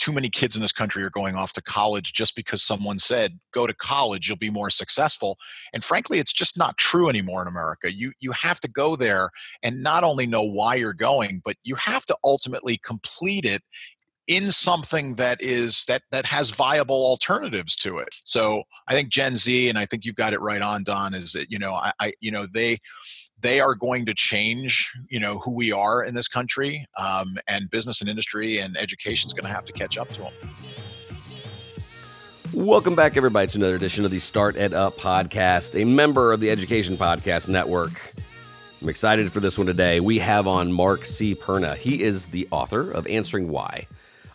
too many kids in this country are going off to college just because someone said go to college you'll be more successful. And frankly it's just not true anymore in america. You you have to go there and not only know why you're going but you have to ultimately complete it in something that is that that has viable alternatives to it. So i think gen z and i think you've got it right on don is that you know i, I you know they they are going to change you know who we are in this country um, and business and industry and education is going to have to catch up to them Welcome back, everybody, to another edition of the Start Ed Up podcast, a member of the Education Podcast Network. I'm excited for this one today. We have on Mark C. Perna. He is the author of Answering Why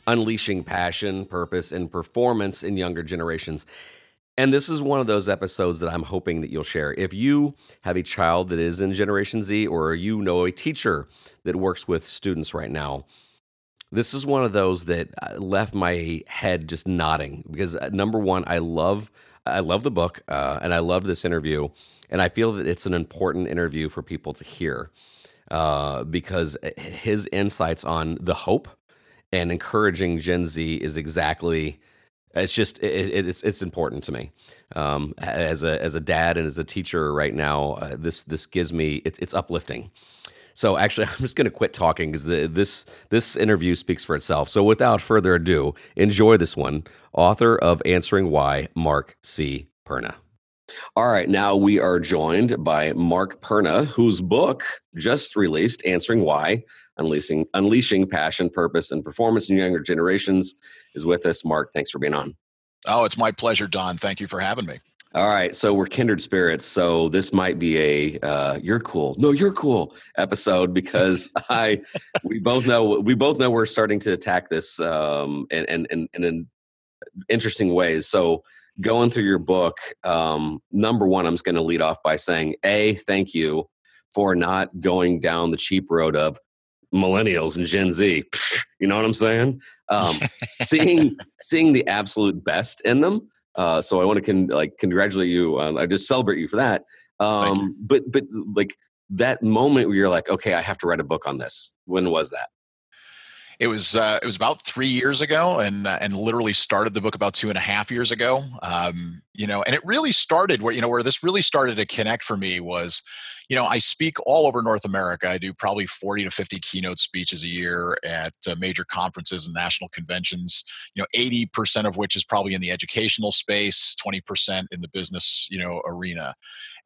Unleashing Passion, Purpose, and Performance in Younger Generations. And this is one of those episodes that I'm hoping that you'll share. If you have a child that is in Generation Z or you know a teacher that works with students right now, this is one of those that uh, left my head just nodding because uh, number one, I love I love the book uh, and I love this interview, and I feel that it's an important interview for people to hear uh, because uh, his insights on the hope and encouraging Gen Z is exactly it's just it, it's it's important to me um, as a as a dad and as a teacher right now. Uh, this this gives me it's it's uplifting. So actually, I'm just going to quit talking because this this interview speaks for itself. So without further ado, enjoy this one. Author of Answering Why, Mark C. Perna. All right, now we are joined by Mark Perna, whose book just released, Answering Why, Unleashing, Unleashing Passion, Purpose, and Performance in Younger Generations, is with us. Mark, thanks for being on. Oh, it's my pleasure, Don. Thank you for having me. All right, so we're kindred spirits. So this might be a uh, "you're cool, no, you're cool" episode because I we both know we both know we're starting to attack this um, and and and, in interesting ways. So going through your book, um, number one, I'm just going to lead off by saying, a, thank you for not going down the cheap road of millennials and Gen Z. You know what I'm saying? Um, seeing seeing the absolute best in them. Uh, so I want to con- like congratulate you. Uh, I just celebrate you for that. Um, but but like that moment where you're like, okay, I have to write a book on this. When was that? It was uh, it was about three years ago, and uh, and literally started the book about two and a half years ago. Um, you know, and it really started where you know where this really started to connect for me was, you know, I speak all over North America. I do probably forty to fifty keynote speeches a year at uh, major conferences and national conventions. You know, eighty percent of which is probably in the educational space, twenty percent in the business you know arena,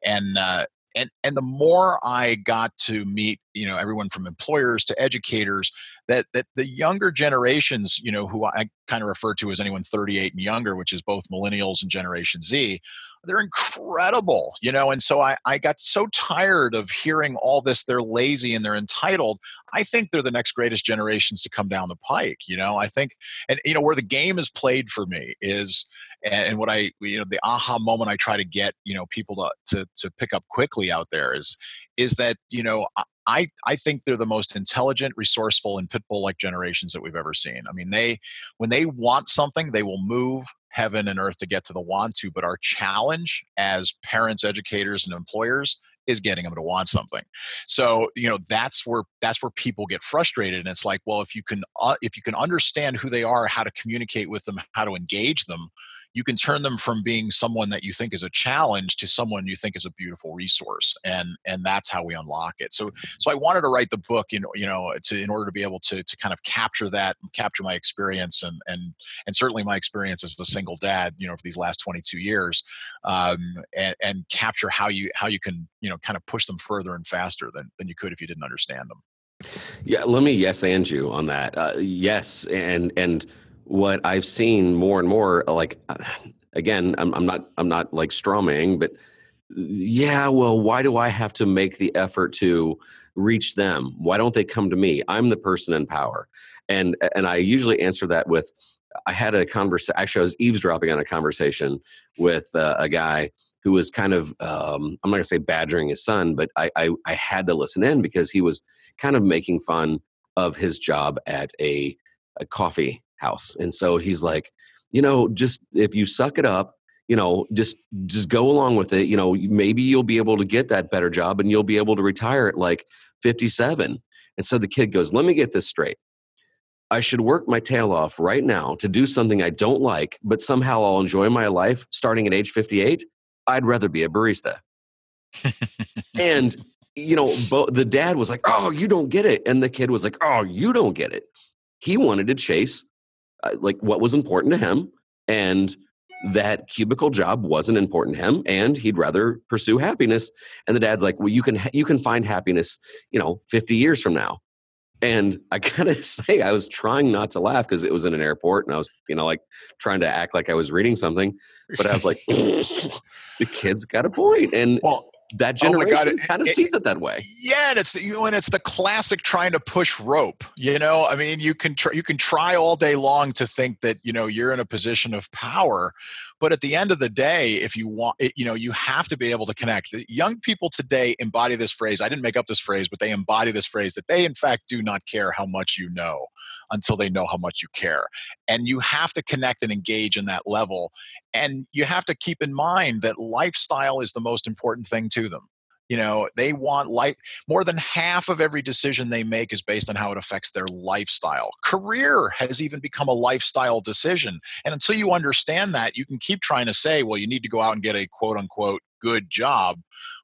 and uh, and and the more I got to meet, you know, everyone from employers to educators, that that the younger generations, you know, who I kind of refer to as anyone 38 and younger, which is both millennials and Generation Z, they're incredible, you know. And so I I got so tired of hearing all this. They're lazy and they're entitled. I think they're the next greatest generations to come down the pike. You know, I think, and you know, where the game is played for me is, and, what I, you know, the aha moment I try to get, you know, people to to to pick up quickly out there is, is that you know. I, I think they're the most intelligent, resourceful, and pitbull like generations that we've ever seen. I mean, they when they want something, they will move heaven and earth to get to the want to. But our challenge as parents, educators, and employers is getting them to want something so you know that's where that's where people get frustrated and it's like well if you can uh, if you can understand who they are how to communicate with them how to engage them you can turn them from being someone that you think is a challenge to someone you think is a beautiful resource and and that's how we unlock it. So so i wanted to write the book know you know to in order to be able to to kind of capture that capture my experience and and and certainly my experience as a single dad you know for these last 22 years um, and and capture how you how you can you know kind of push them further and faster than than you could if you didn't understand them. Yeah let me yes and you on that. Uh, yes and and what I've seen more and more, like again, I'm, I'm not I'm not like strumming, but yeah, well, why do I have to make the effort to reach them? Why don't they come to me? I'm the person in power, and and I usually answer that with, I had a conversation. Actually, I was eavesdropping on a conversation with uh, a guy who was kind of um, I'm not gonna say badgering his son, but I, I I had to listen in because he was kind of making fun of his job at a, a coffee house. And so he's like, you know, just if you suck it up, you know, just just go along with it. You know, maybe you'll be able to get that better job and you'll be able to retire at like 57. And so the kid goes, "Let me get this straight. I should work my tail off right now to do something I don't like, but somehow I'll enjoy my life starting at age 58, I'd rather be a barista. and, you know, bo- the dad was like, oh, you don't get it. And the kid was like, oh, you don't get it. He wanted to chase uh, like what was important to him. And that cubicle job wasn't important to him and he'd rather pursue happiness and the dad's like well you can you can find happiness you know 50 years from now and i gotta say i was trying not to laugh because it was in an airport and i was you know like trying to act like i was reading something but i was like the kid's got a point and well that oh generation oh it, kind of it, sees it that way. Yeah, and it's the, you know, and it's the classic trying to push rope. You know, I mean, you can try, you can try all day long to think that you know you're in a position of power, but at the end of the day, if you want, it, you know, you have to be able to connect. The young people today embody this phrase. I didn't make up this phrase, but they embody this phrase that they, in fact, do not care how much you know until they know how much you care. And you have to connect and engage in that level. And you have to keep in mind that lifestyle is the most important thing to them you know they want life more than half of every decision they make is based on how it affects their lifestyle. Career has even become a lifestyle decision and until you understand that you can keep trying to say well you need to go out and get a quote unquote good job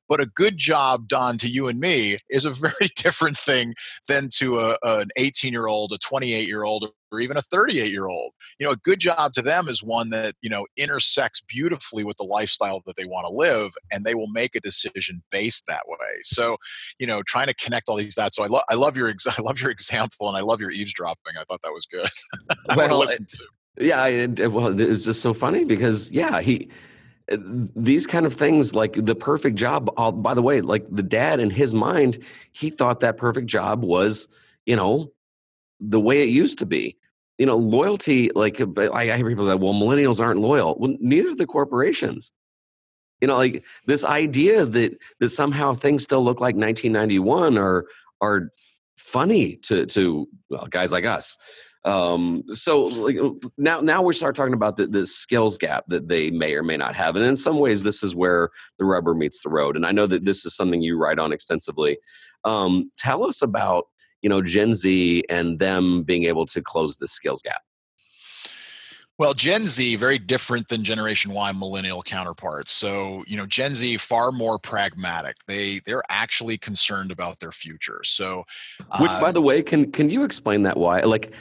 but a good job done to you and me is a very different thing than to a, an 18 year old, a 28 year old, or even a 38 year old. You know, a good job to them is one that, you know, intersects beautifully with the lifestyle that they want to live, and they will make a decision based that way. So, you know, trying to connect all these that. So I, lo- I love your ex- I love your example, and I love your eavesdropping. I thought that was good. I well, want to listen to. Yeah, I, well, it's just so funny because yeah, he these kind of things like the perfect job uh, by the way like the dad in his mind he thought that perfect job was you know the way it used to be. You know loyalty like uh, i, I hear people that well millennials aren't loyal. Well neither the corporations. You know like this idea that that somehow things still look like 1991 are are funny to to well, guys like us um, so like, now, now we start talking about the, the skills gap that they may or may not have, and in some ways, this is where the rubber meets the road. And I know that this is something you write on extensively. Um, tell us about you know Gen Z and them being able to close the skills gap. Well, Gen Z very different than Generation Y millennial counterparts. So, you know, Gen Z far more pragmatic. They they're actually concerned about their future. So, which, by the um way, can can you explain that why? Like,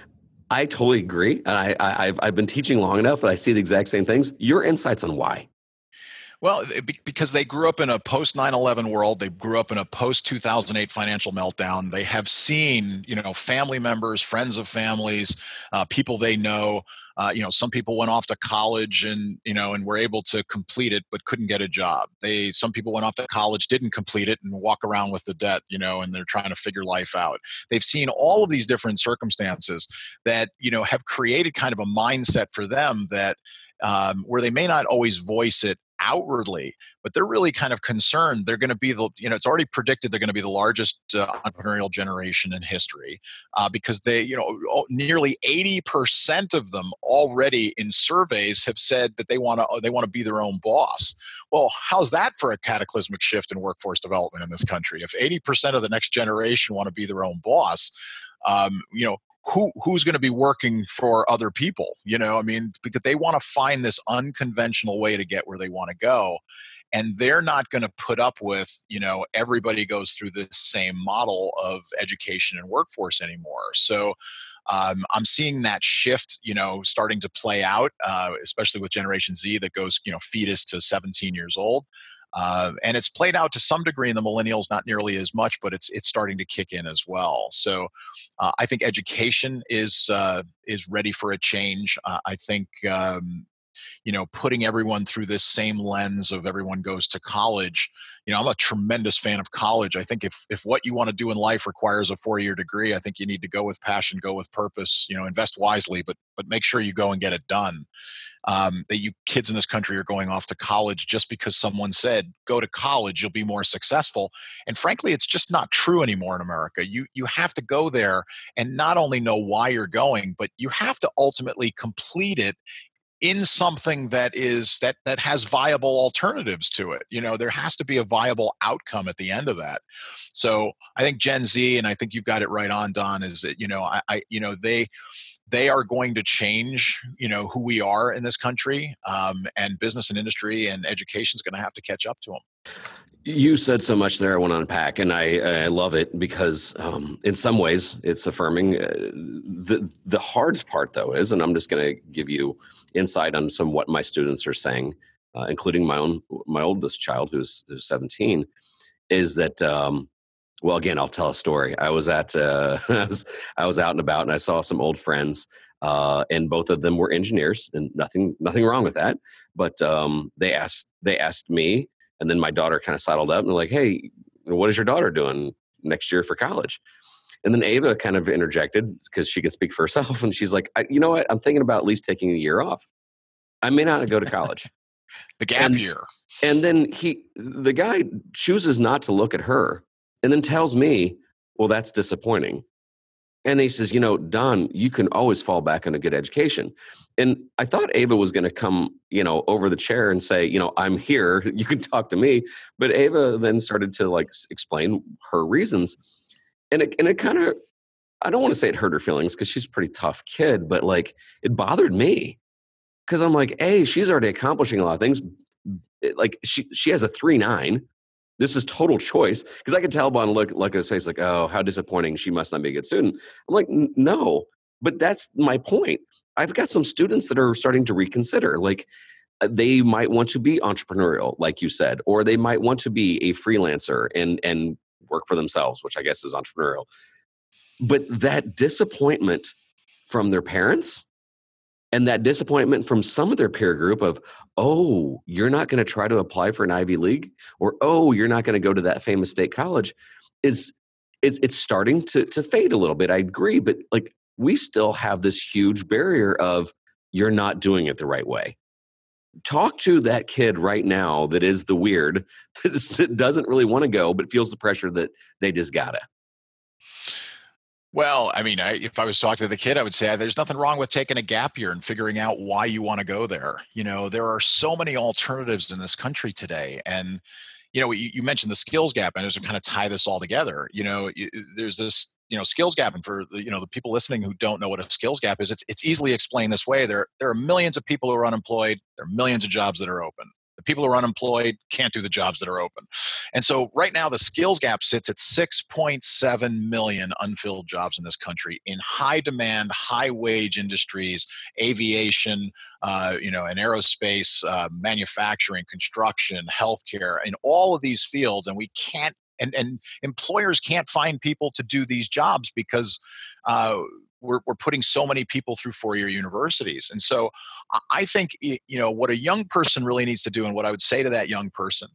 I totally agree, and I, I have I've been teaching long enough that I see the exact same things. Your insights on why? Well, because they grew up in a post 9/11 world, they grew up in a post 2008 financial meltdown. They have seen, you know, family members, friends of families, uh, people they know. Uh, you know, some people went off to college and you know and were able to complete it, but couldn't get a job. They some people went off to college, didn't complete it, and walk around with the debt. You know, and they're trying to figure life out. They've seen all of these different circumstances that you know have created kind of a mindset for them that um, where they may not always voice it outwardly, but they're really kind of concerned. They're going to be the, you know, it's already predicted they're going to be the largest uh, entrepreneurial generation in history uh, because they, you know, nearly 80% of them already in surveys have said that they want to, they want to be their own boss. Well, how's that for a cataclysmic shift in workforce development in this country? If 80% of the next generation want to be their own boss, um, you know, who who's going to be working for other people you know i mean because they want to find this unconventional way to get where they want to go and they're not going to put up with you know everybody goes through this same model of education and workforce anymore. So um, i'm seeing that shift you know starting to play out uh, especially with generation z that goes you know fetus to 17 years old uh, and it's played out to some degree in the millennials, not nearly as much, but it's it's starting to kick in as well. So uh, I think education is uh, is ready for a change. Uh, I think um, you know putting everyone through this same lens of everyone goes to college you know i'm a tremendous fan of college. I think if if what you want to do in life requires a four year degree i think you need to go with passion go with purpose you know invest wisely but but make sure you go and get it done. Um, that you kids in this country are going off to college just because someone said go to college you'll be more successful. And frankly it's just not true anymore in america. You you have to go there and not only know why you're going but you have to ultimately complete it in something that is that that has viable alternatives to it you know there has to be a viable outcome at the end of that. So i think gen z and i think you've got it right on don is that you know i, I you know they they are going to change you know who we are in this country um, and business and industry and education is going to have to catch up to them you said so much there I want to unpack, and I, I love it because um, in some ways it's affirming. Uh, the the hard part though is, and I'm just going to give you insight on some what my students are saying, uh, including my own my oldest child who's, who's 17, is that um, well again I'll tell a story. I was at uh, I was I was out and about and I saw some old friends. Uh, and both of them were engineers, and nothing nothing wrong with that. But um, they asked they asked me and then my daughter kind of sidled up and like, hey, what is your daughter doing next year for college? And then Ava kind of interjected because she can speak for herself. And she's like, you know what? I'm thinking about at least taking a year off. I may not go to college. the gap and, year. And then he, the guy chooses not to look at her and then tells me, well, that's disappointing. And he says, you know, Don, you can always fall back on a good education. And I thought Ava was going to come, you know, over the chair and say, you know, I'm here. You can talk to me. But Ava then started to like explain her reasons, and it and it kind of, I don't want to say it hurt her feelings because she's a pretty tough kid, but like it bothered me because I'm like, hey, she's already accomplishing a lot of things. Like she she has a three nine. This is total choice because I could tell by look at his face like, oh, how disappointing. She must not be a good student. I'm like, no, but that's my point I've got some students that are starting to reconsider. Like uh, they might want to be entrepreneurial, like you said, or they might want to be a freelancer and and work for themselves, which I guess is entrepreneurial. But that disappointment from their parents and that disappointment from some of their peer group of oh you're not going to try to apply for an ivy league or oh you're not going to go to that famous state college is it's, it's starting to, to fade a little bit i agree but like we still have this huge barrier of you're not doing it the right way. Talk to that kid right now that is the weird, that doesn't really want to go, but feels the pressure that they just gotta. Well, I mean, I, if I was talking to the kid, I would say ah, there's nothing wrong with taking a gap year and figuring out why you want to go there. You know, there are so many alternatives in this country today, and you know, you, you mentioned the skills gap, and as kind of tie this all together, you know, you, there's this you know skills gap and for you know the people listening who don't know what a skills gap is it's it's easily explained this way there there are millions of people who are unemployed there are millions of jobs that are open people who are unemployed can't do the jobs that are open. And so right now the skills gap sits at 6.7 million unfilled jobs in this country in high demand high wage industries aviation uh, you know and aerospace uh, manufacturing construction healthcare in all of these fields. And we can't and and employers can't find people to do these jobs because uh, we're, we're putting so many people through four-year universities. And so i think you know what a young person really needs to do and what i would say to that young person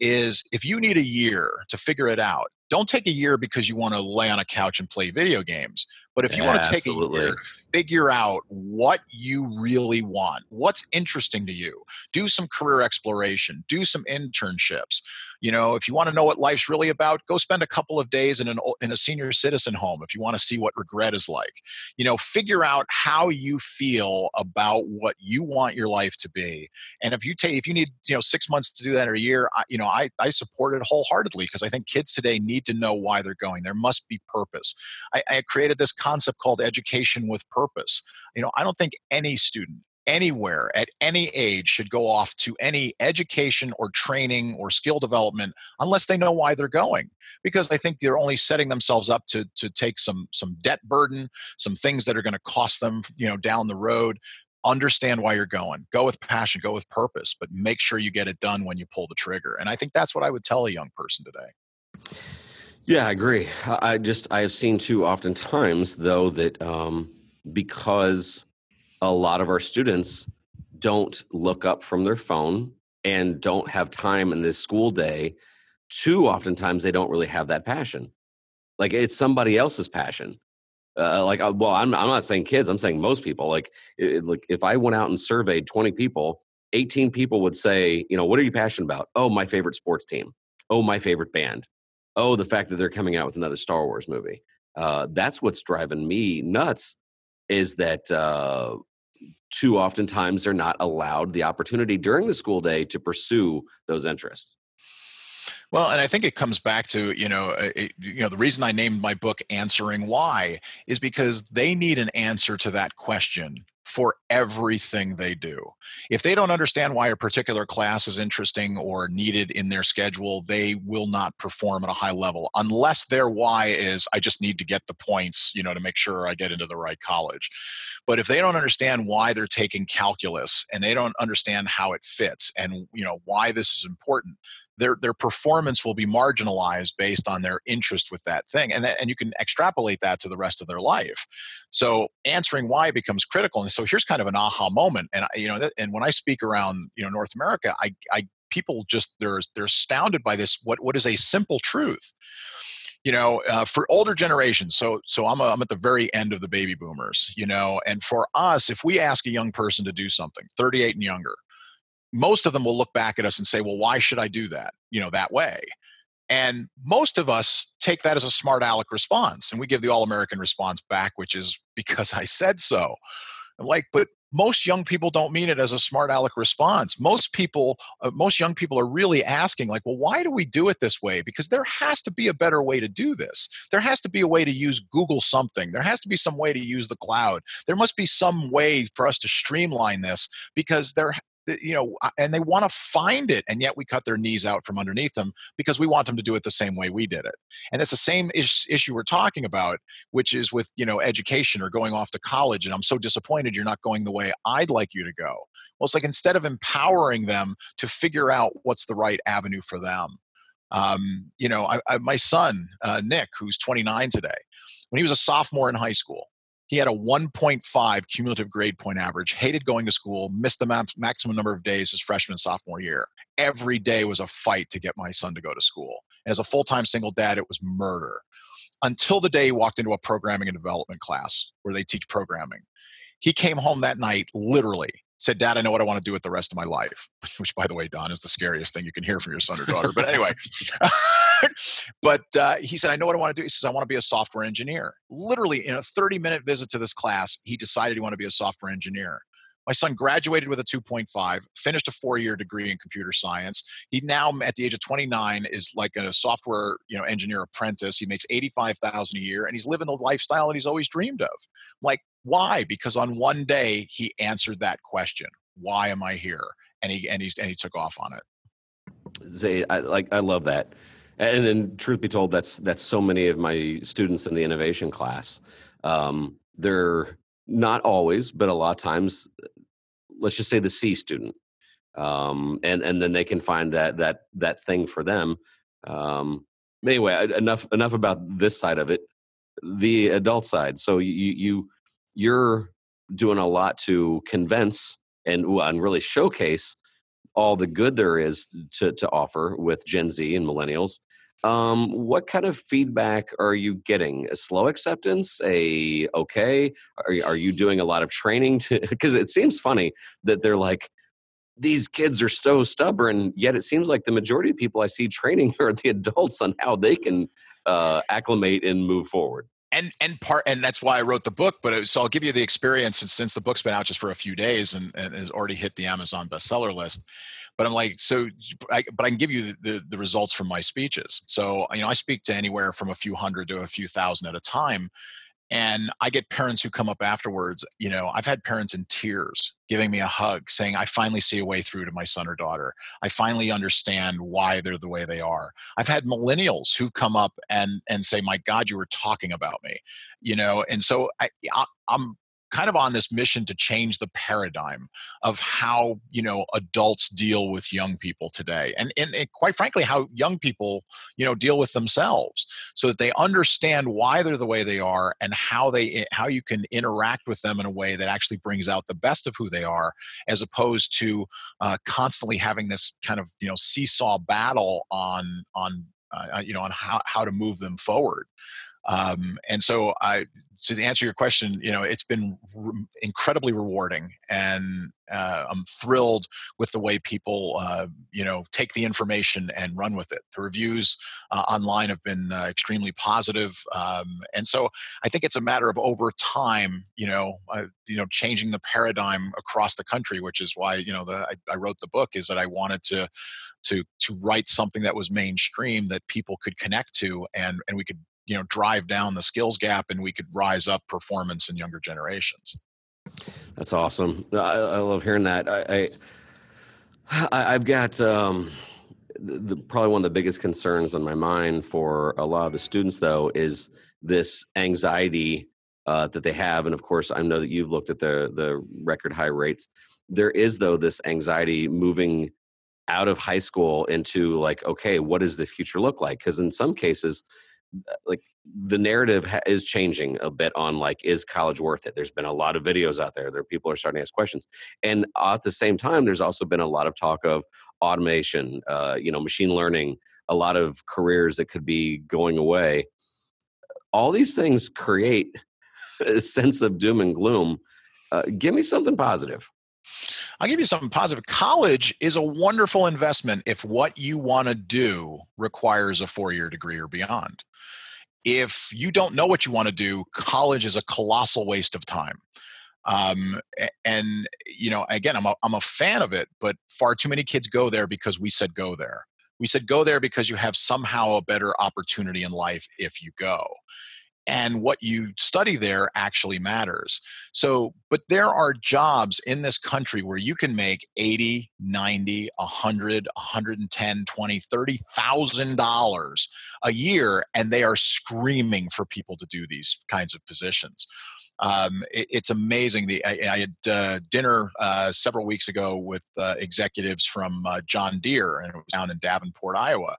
is if you need a year to figure it out don't take a year because you want to lay on a couch and play video games but if you yeah, want to take absolutely. a year figure out what you really want what's interesting to you do some career exploration do some internships you know if you want to know what life's really about go spend a couple of days in an in a senior citizen home if you want to see what regret is like. You know figure out how you feel about what you want your life to be. And if you take if you need you know 6 months to do that or a year I, you know I I support it wholeheartedly because I think kids today need to know why they're going. There must be purpose. I, I created this concept called education with purpose. You know I don't think any student anywhere at any age should go off to any education or training or skill development unless they know why they're going because i think they're only setting themselves up to to take some some debt burden some things that are going to cost them you know down the road. Understand why you're going. Go with passion go with purpose but make sure you get it done when you pull the trigger and i think that's what i would tell a young person today yeah i agree. I just i have seen too oftentimes though that um because a lot of our students don't look up from their phone and don't have time in this school day too oftentimes they don't really have that passion. Like it's somebody else's passion. Uh, like uh, well I'm, I'm not saying kids i'm saying most people. Like it, like if i went out and surveyed 20 people 18 people would say you know what are you passionate about? Oh my favorite sports team. Oh my favorite band oh the fact that they're coming out with another star wars movie uh, that's what's driving me nuts is that uh, too oftentimes they're not allowed the opportunity during the school day to pursue those interests. Well, and I think it comes back to you know, it, you know, the reason I named my book "Answering Why" is because they need an answer to that question for everything they do. If they don't understand why a particular class is interesting or needed in their schedule, they will not perform at a high level unless their why is I just need to get the points, you know, to make sure I get into the right college. But if they don't understand why they're taking calculus and they don't understand how it fits and you know why this is important, their their performance will be marginalized based on their interest with that thing and that, and you can extrapolate that to the rest of their life. So answering why becomes critical and so here's kind of an aha moment and you know and when i speak around you know north america i i people just they're they're astounded by this what what is a simple truth. You know uh, for older generations so so I'm, a, I'm at the very end of the baby boomers you know and for us if we ask a young person to do something 38 and younger most of them will look back at us and say, well, why should I do that, you know, that way? And most of us take that as a smart aleck response. And we give the all American response back, which is because I said so. Like, but most young people don't mean it as a smart aleck response. Most people, uh, most young people are really asking, like, well, why do we do it this way? Because there has to be a better way to do this. There has to be a way to use Google something. There has to be some way to use the cloud. There must be some way for us to streamline this because there you know, and they want to find it, and yet we cut their knees out from underneath them because we want them to do it the same way we did it. And it's the same is- issue we're talking about, which is with you know education or going off to college. And I'm so disappointed you're not going the way I'd like you to go. Well, it's like instead of empowering them to figure out what's the right avenue for them. Um, you know, I, I, my son uh, Nick, who's 29 today, when he was a sophomore in high school, he had a 1.5 cumulative grade point average, hated going to school, missed the maximum number of days his freshman sophomore year. Every day was a fight to get my son to go to school. And as a full time single dad, it was murder. Until the day he walked into a programming and development class where they teach programming. He came home that night, literally, said, Dad, I know what I want to do with the rest of my life. Which, by the way, Don, is the scariest thing you can hear from your son or daughter. But anyway, but uh, he said, I know what I want to do. He says, I want to be a software engineer. Literally, in a 30 minute visit to this class, he decided he wanted to be a software engineer. My son graduated with a 2.5, finished a four-year degree in computer science. He now, at the age of 29, is like a software, you know, engineer apprentice. He makes 85,000 a year, and he's living the lifestyle that he's always dreamed of. like, why? Because on one day he answered that question: Why am I here? And he and he's and he took off on it. Zay, I like I love that. And, and truth be told, that's that's so many of my students in the innovation class. Um, they're not always, but a lot of times, let's just say the C student, um, and and then they can find that that that thing for them. Um, anyway, enough enough about this side of it. The adult side. So you you you're doing a lot to convince and and really showcase all the good there is to to offer with Gen Z and millennials um, what kind of feedback are you getting? A slow acceptance? A okay? Are, are you doing a lot of training to? Because it seems funny that they're like, these kids are so stubborn, yet it seems like the majority of people I see training are the adults on how they can uh, acclimate and move forward and and part and that's why I wrote the book. But it, so I'll give you the experience since, since the book's been out just for a few days and, and has already hit the Amazon bestseller list. But I'm like, so, I, but I can give you the, the, the results from my speeches. So you know, I speak to anywhere from a few hundred to a few thousand at a time, and i get parents who come up afterwards you know i've had parents in tears giving me a hug saying i finally see a way through to my son or daughter i finally understand why they're the way they are i've had millennials who come up and and say my god you were talking about me you know and so i, I i'm kind of on this mission to change the paradigm of how you know adults deal with young people today and, and, and quite frankly how young people you know deal with themselves so that they understand why they're the way they are and how they eh, how you can interact with them in a way that actually brings out the best of who they are as opposed to uh, constantly having this kind of you know seesaw battle on on uh, you know on how, how to move them forward Um, and so I, to answer your question, you know, it's been re- incredibly rewarding, and uh, I'm thrilled with the way people, uh, you know, take the information and run with it. The reviews uh, online have been uh, extremely positive, um, and so I think it's a matter of over time, you know, uh, you know, changing the paradigm across the country, which is why you know the, I, I wrote the book is that I wanted to to to write something that was mainstream that people could connect to, and and we could you know drive down the skills gap and we could rise up performance in younger generations. That's awesome. I, I love hearing that. I, I have got um, the, probably one of the biggest concerns on my mind for a lot of the students though is this anxiety uh, that they have. And of course i know that you've looked at the the record high rates. There is though this anxiety moving out of high school into like okay what does the future look like? Because in some cases like the narrative ha- is changing a bit on like is college worth it? There's been a lot of videos out there there people are starting to ask questions. And at the same time there's also been a lot of talk of automation uh, you know machine learning a lot of careers that could be going away. All these things create a sense of doom and gloom. Uh, give me something positive I'll give you something positive. College is a wonderful investment if what you want to do requires a four year degree or beyond if you don't know what you want to do, college is a colossal waste of time. Um, and you know, again, I'm a, I'm a fan of it, but far too many kids go there because we said go there. We said go there because you have somehow a better opportunity in life if you go and what you study there actually matters. So, but there are jobs in this country where you can make 80, 90, 100, 110, 20, 30,000 dollars a year and they are screaming for people to do these kinds of positions. Um, it, it's amazing. The I, I had uh, dinner uh, several weeks ago with uh, executives from uh, John Deere, and it was down in Davenport, Iowa,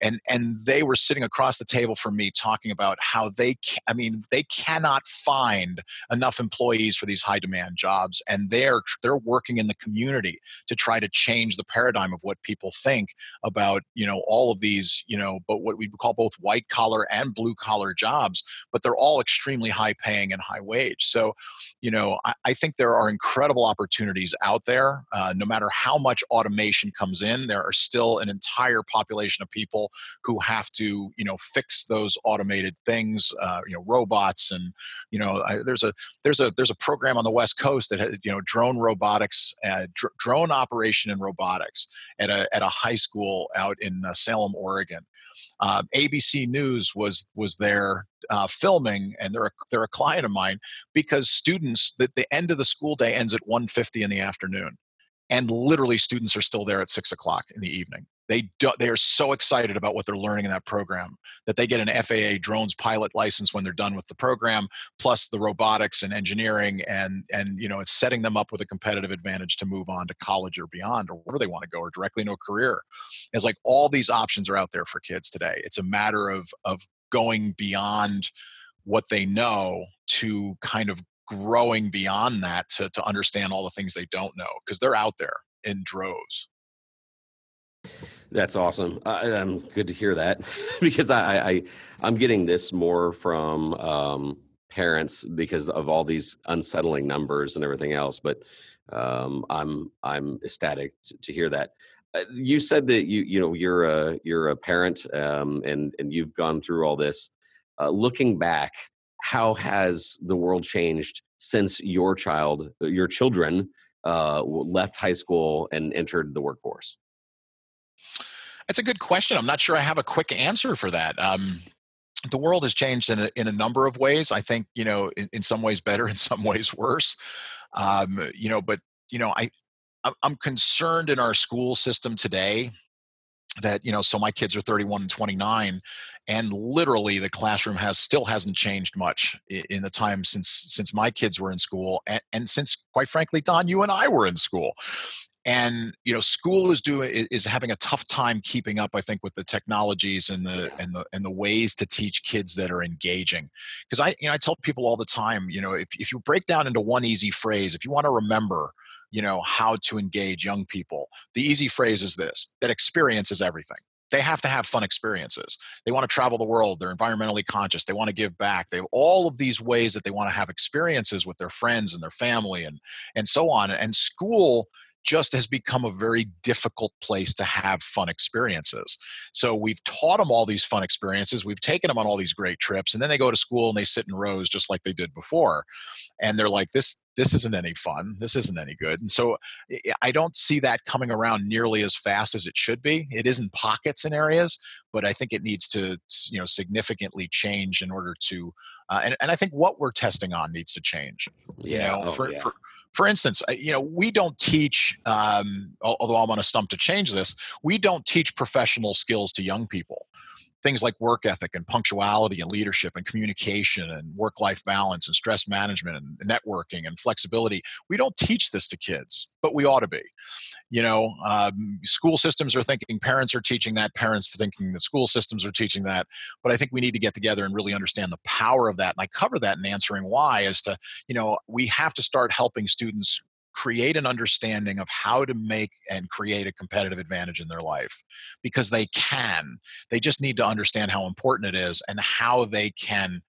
and and they were sitting across the table from me talking about how they ca- i mean they cannot find enough employees for these high demand jobs and they're they're working in the community to try to change the paradigm of what people think about you know all of these you know but what we call both white collar and blue collar jobs but they're all extremely high paying and high wage. So you know i, I think there are incredible opportunities out there uh, no matter how much automation comes in there are still an entire population of people who have to you know fix those automated things uh, you know robots and you know I, there's a there's a there's a program on the west coast that has you know drone robotics uh, dr- drone operation and robotics at a at a high school out in uh, Salem Oregon uh, ABC News was was there uh, filming, and they're a, they're a client of mine because students that the end of the school day ends at 1.50 in the afternoon, and literally students are still there at six o'clock in the evening they do, they are so excited about what they're learning in that program that they get an FAA drones pilot license when they're done with the program, plus the robotics and engineering, and and you know it's setting them up with a competitive advantage to move on to college or beyond or where they want to go or directly into a career. It's like all these options are out there for kids today. It's a matter of of going beyond what they know to kind of growing beyond that to, to understand all the things they don't know because they're out there in droves. That's awesome. I, am good to hear that because I, I I'm getting this more from um, parents because of all these unsettling numbers and everything else. But um, I'm I'm ecstatic to, hear that. Uh, you said that you you know you're a you're a parent um, and and you've gone through all this. Uh, looking back, how has the world changed since your child, your children, uh, left high school and entered the workforce? That's a good question. I'm not sure I have a quick answer for that. Um, the world has changed in a, in a number of ways. I think you know, in, in some ways better, in some ways worse. Um, you know, but you know, I I'm concerned in our school system today that you know so my kids are 31 and 29 and literally the classroom has still hasn't changed much in the time since since my kids were in school and, and since quite frankly don you and i were in school and you know school is doing is having a tough time keeping up i think with the technologies and the and the and the ways to teach kids that are engaging because i you know i tell people all the time you know if, if you break down into one easy phrase if you want to remember you know how to engage young people the easy phrase is this that experience is everything they have to have fun experiences. They want to travel the world. They're environmentally conscious. They want to give back. They have all of these ways that they want to have experiences with their friends and their family and and so on. And school just has become a very difficult place to have fun experiences. So we've taught them all these fun experiences. We've taken them on all these great trips, and then they go to school and they sit in rows just like they did before, and they're like, "This this isn't any fun. This isn't any good." And so I don't see that coming around nearly as fast as it should be. It is in pockets in areas, but I think it needs to you know significantly change in order to. Uh, and, and I think what we're testing on needs to change. Yeah. You know, oh, for, yeah. for for instance, you know, we don't teach, um, although I'm on a stump to change this, we don't teach professional skills to young people. Things like work ethic and punctuality and leadership and communication and work life balance and stress management and networking and flexibility. We don't teach this to kids, but we ought to be. You know, um, school systems are thinking parents are teaching that, parents thinking that school systems are teaching that. But I think we need to get together and really understand the power of that. And I cover that in answering why as to, you know, we have to start helping students create an understanding of how to make and create a competitive advantage in their life because they can. They just need to understand how important it is and how they can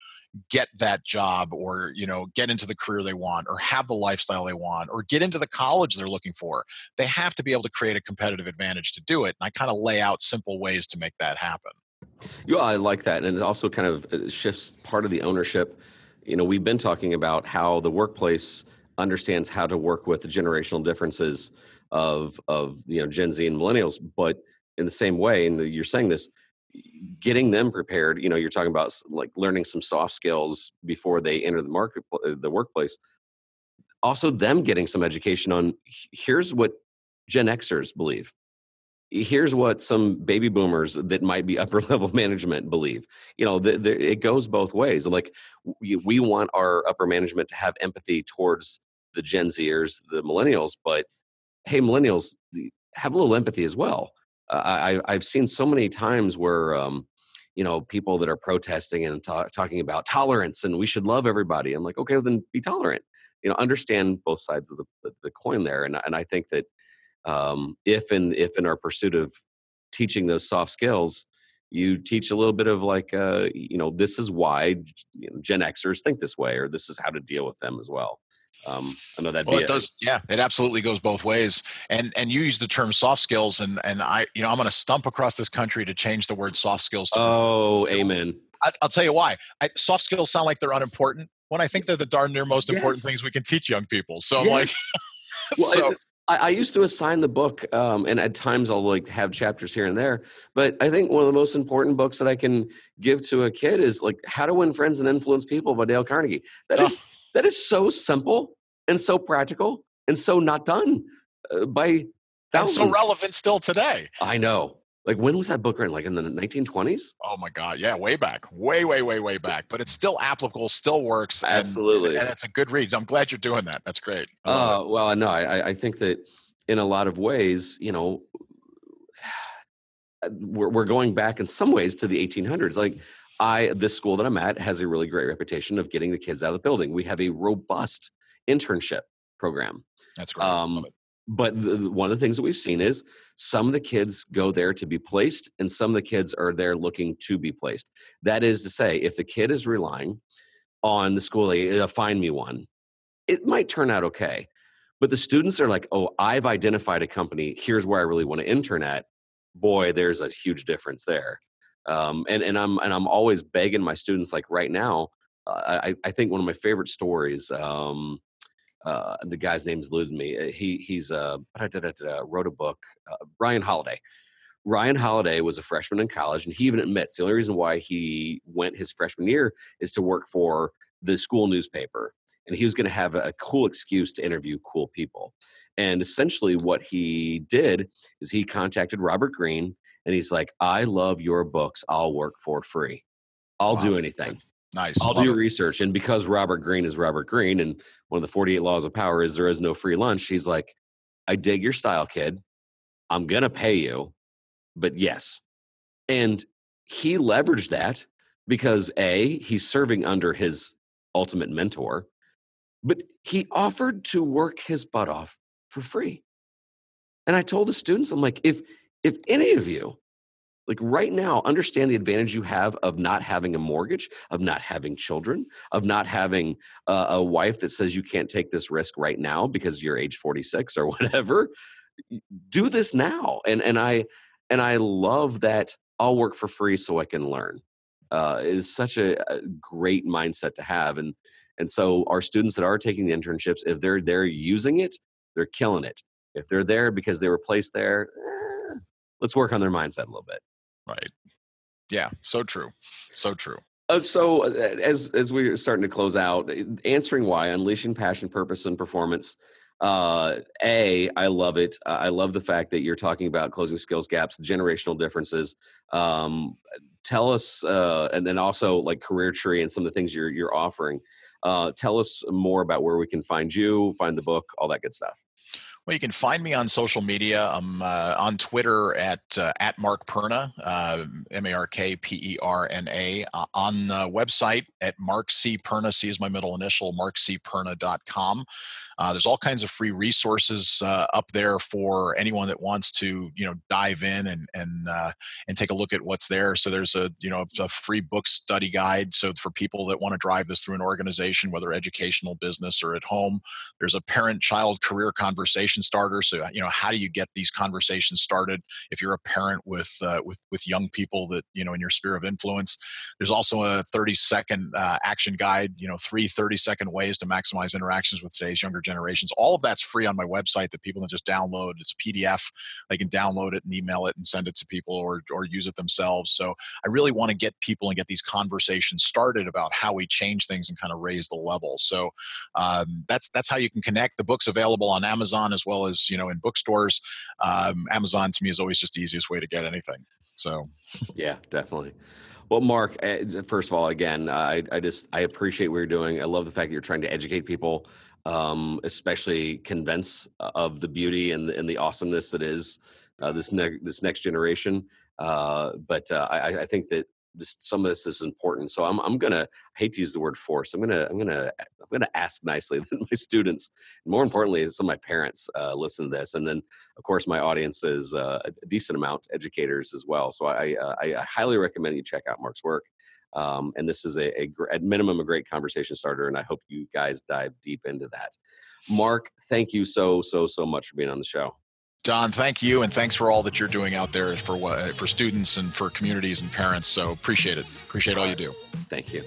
get that job or you know get into the career they want or have the lifestyle they want or get into the college they're looking for. They have to be able to create a competitive advantage to do it and i kind of lay out simple ways to make that happen. Yeah i like that and it also kind of uh, shifts part of the ownership. You know we've been talking about how the workplace understands how to work with the generational differences of of you know gen z and millennials but in the same way and you're saying this getting them prepared you know you're talking about like learning some soft skills before they enter the market uh, the workplace. Also them getting some education on here's what gen xers believe here's what some baby boomers that might be upper level management believe you know the, the, it goes both ways like we, we want our upper management to have empathy towards the gen zers the millennials but hey millennials have a little empathy as well I, I've seen so many times where, um, you know, people that are protesting and talk, talking about tolerance and we should love everybody. I'm like, okay, well, then be tolerant. You know, understand both sides of the, the coin there. And and I think that um, if in if in our pursuit of teaching those soft skills, you teach a little bit of like, uh, you know, this is why Gen Xers think this way, or this is how to deal with them as well. Um, I know that. Well, it does. Yeah, it absolutely goes both ways. And and you use the term soft skills, and and I, you know, I'm going to stump across this country to change the word soft skills. to Oh, amen. I, will tell you why. I, soft skills sound like they're unimportant when I think they're the darn near most important things we can teach young people. So I'm yes. like, well, so. I, I, used to assign the book, um, and at times I'll like have chapters here and there. But I think one of the most important books that I can give to a kid is like "How to Win Friends and Influence People" by Dale Carnegie. That oh. is that is so simple and so practical and so not done uh, by thousands. And so relevant still today. I know. Like when was that book written? Like in the 1920s? Oh my God! Yeah, way back, way, way, way, way back. But it's still applicable, still works. And, Absolutely, and it's a good read. I'm glad you're doing that. That's great. Uh, well, no, I, I think that in a lot of ways, you know, we're we're going back in some ways to the 1800s. Like I, this school that I'm at has a really great reputation of getting the kids out of the building. We have a robust internship program. That's great. Um, but the, one of the things that we've seen is some of the kids go there to be placed, and some of the kids are there looking to be placed. That is to say, if the kid is relying on the school, uh, find me one, it might turn out okay. But the students are like, oh, I've identified a company. Here's where I really want to intern at. Boy, there's a huge difference there um, and and I'm and I'm always begging my students like right now. Uh, I I think one of my favorite stories. Um, uh, the guy's name's eluded me. Uh, he he's uh, wrote a book. Uh, Ryan Holiday. Ryan Holiday was a freshman in college, and he even admits the only reason why he went his freshman year is to work for the school newspaper, and he was going to have a cool excuse to interview cool people. And essentially, what he did is he contacted Robert Greene and he's like, I love your books. I'll work for free. I'll wow. do anything. Nice. I'll love do it. research. And because Robert Greene is Robert Greene, and one of the 48 laws of power is there is no free lunch, he's like, I dig your style, kid. I'm going to pay you, but yes. And he leveraged that because A, he's serving under his ultimate mentor, but he offered to work his butt off for free. And I told the students, I'm like, if if any of you like right now understand the advantage you have of not having a mortgage of not having children of not having a, a wife that says you can't take this risk right now because you're age 46 or whatever do this now. And and i and i love that i'll work for free so i can learn. Uh, it is such a, a great mindset to have. And and so our students that are taking the internships if they're there using it they're killing it. If they're there because they were placed there eh, let's work on their mindset a little bit Right. Yeah. So true. So true. Uh, so uh, as as we're starting to close out, eh, answering why unleashing passion, purpose, and performance. Uh, a, I love it. Uh, I love the fact that you're talking about closing skills gaps, generational differences. Um, tell us, uh, and then also like career tree and some of the things you're you're offering. Uh, tell us more about where we can find you, find the book, all that good stuff. Well, you can find me on social media. I'm uh, on Twitter at uh, at Mark Perna, uh, M A R K P E R N A. Uh, on the website at Mark C Perna. C is my middle initial. MarkCPerna.com. Uh, there's all kinds of free resources uh, up there for anyone that wants to, you know, dive in and and and take a look at what's there. So there's a you know a free book study guide. So for people that want to drive this through an organization, whether educational, business, or at home, there's a parent-child career conversation conversation starter. So you know, how do you get these conversations started if you're a parent with uh, with with young people that you know in your sphere of influence? There's also a 30 second uh, action guide. You know, three 30 second ways to maximize interactions with today's younger generations. All of that's free on my website that people can just download. It's a PDF. They can download it and email it and send it to people or or use it themselves. So I really want to get people and get these conversations started about how we change things and kind of raise the level. So um, that's that's how you can connect. The book's available on Amazon as as well as you know in bookstores. Um, Amazon to me is always just the easiest way to get anything. So, yeah, definitely. Well, Mark, eh, first of all, again, I, I just I appreciate what you're doing. I love the fact that you're trying to educate people, um, especially convince uh, of the beauty and the, and the awesomeness that is uh, this ne- this next generation. Uh, but uh, I, I, think that this some of this is important. So I'm I'm gonna I hate to use the word force. I'm gonna I'm gonna I'm gonna ask nicely that my students, more importantly, some of my parents uh, listen to this, and then of course my audience is uh, a decent amount educators as well. So I, uh, I, highly recommend you check out Mark's work. Um, and this is a, a at minimum a great conversation starter, and I hope you guys dive deep into that. Mark, thank you so so so much for being on the show. Don, thank you, and thanks for all that you're doing out there for what for students and for communities and parents. So appreciate it. Appreciate all you do. Thank you.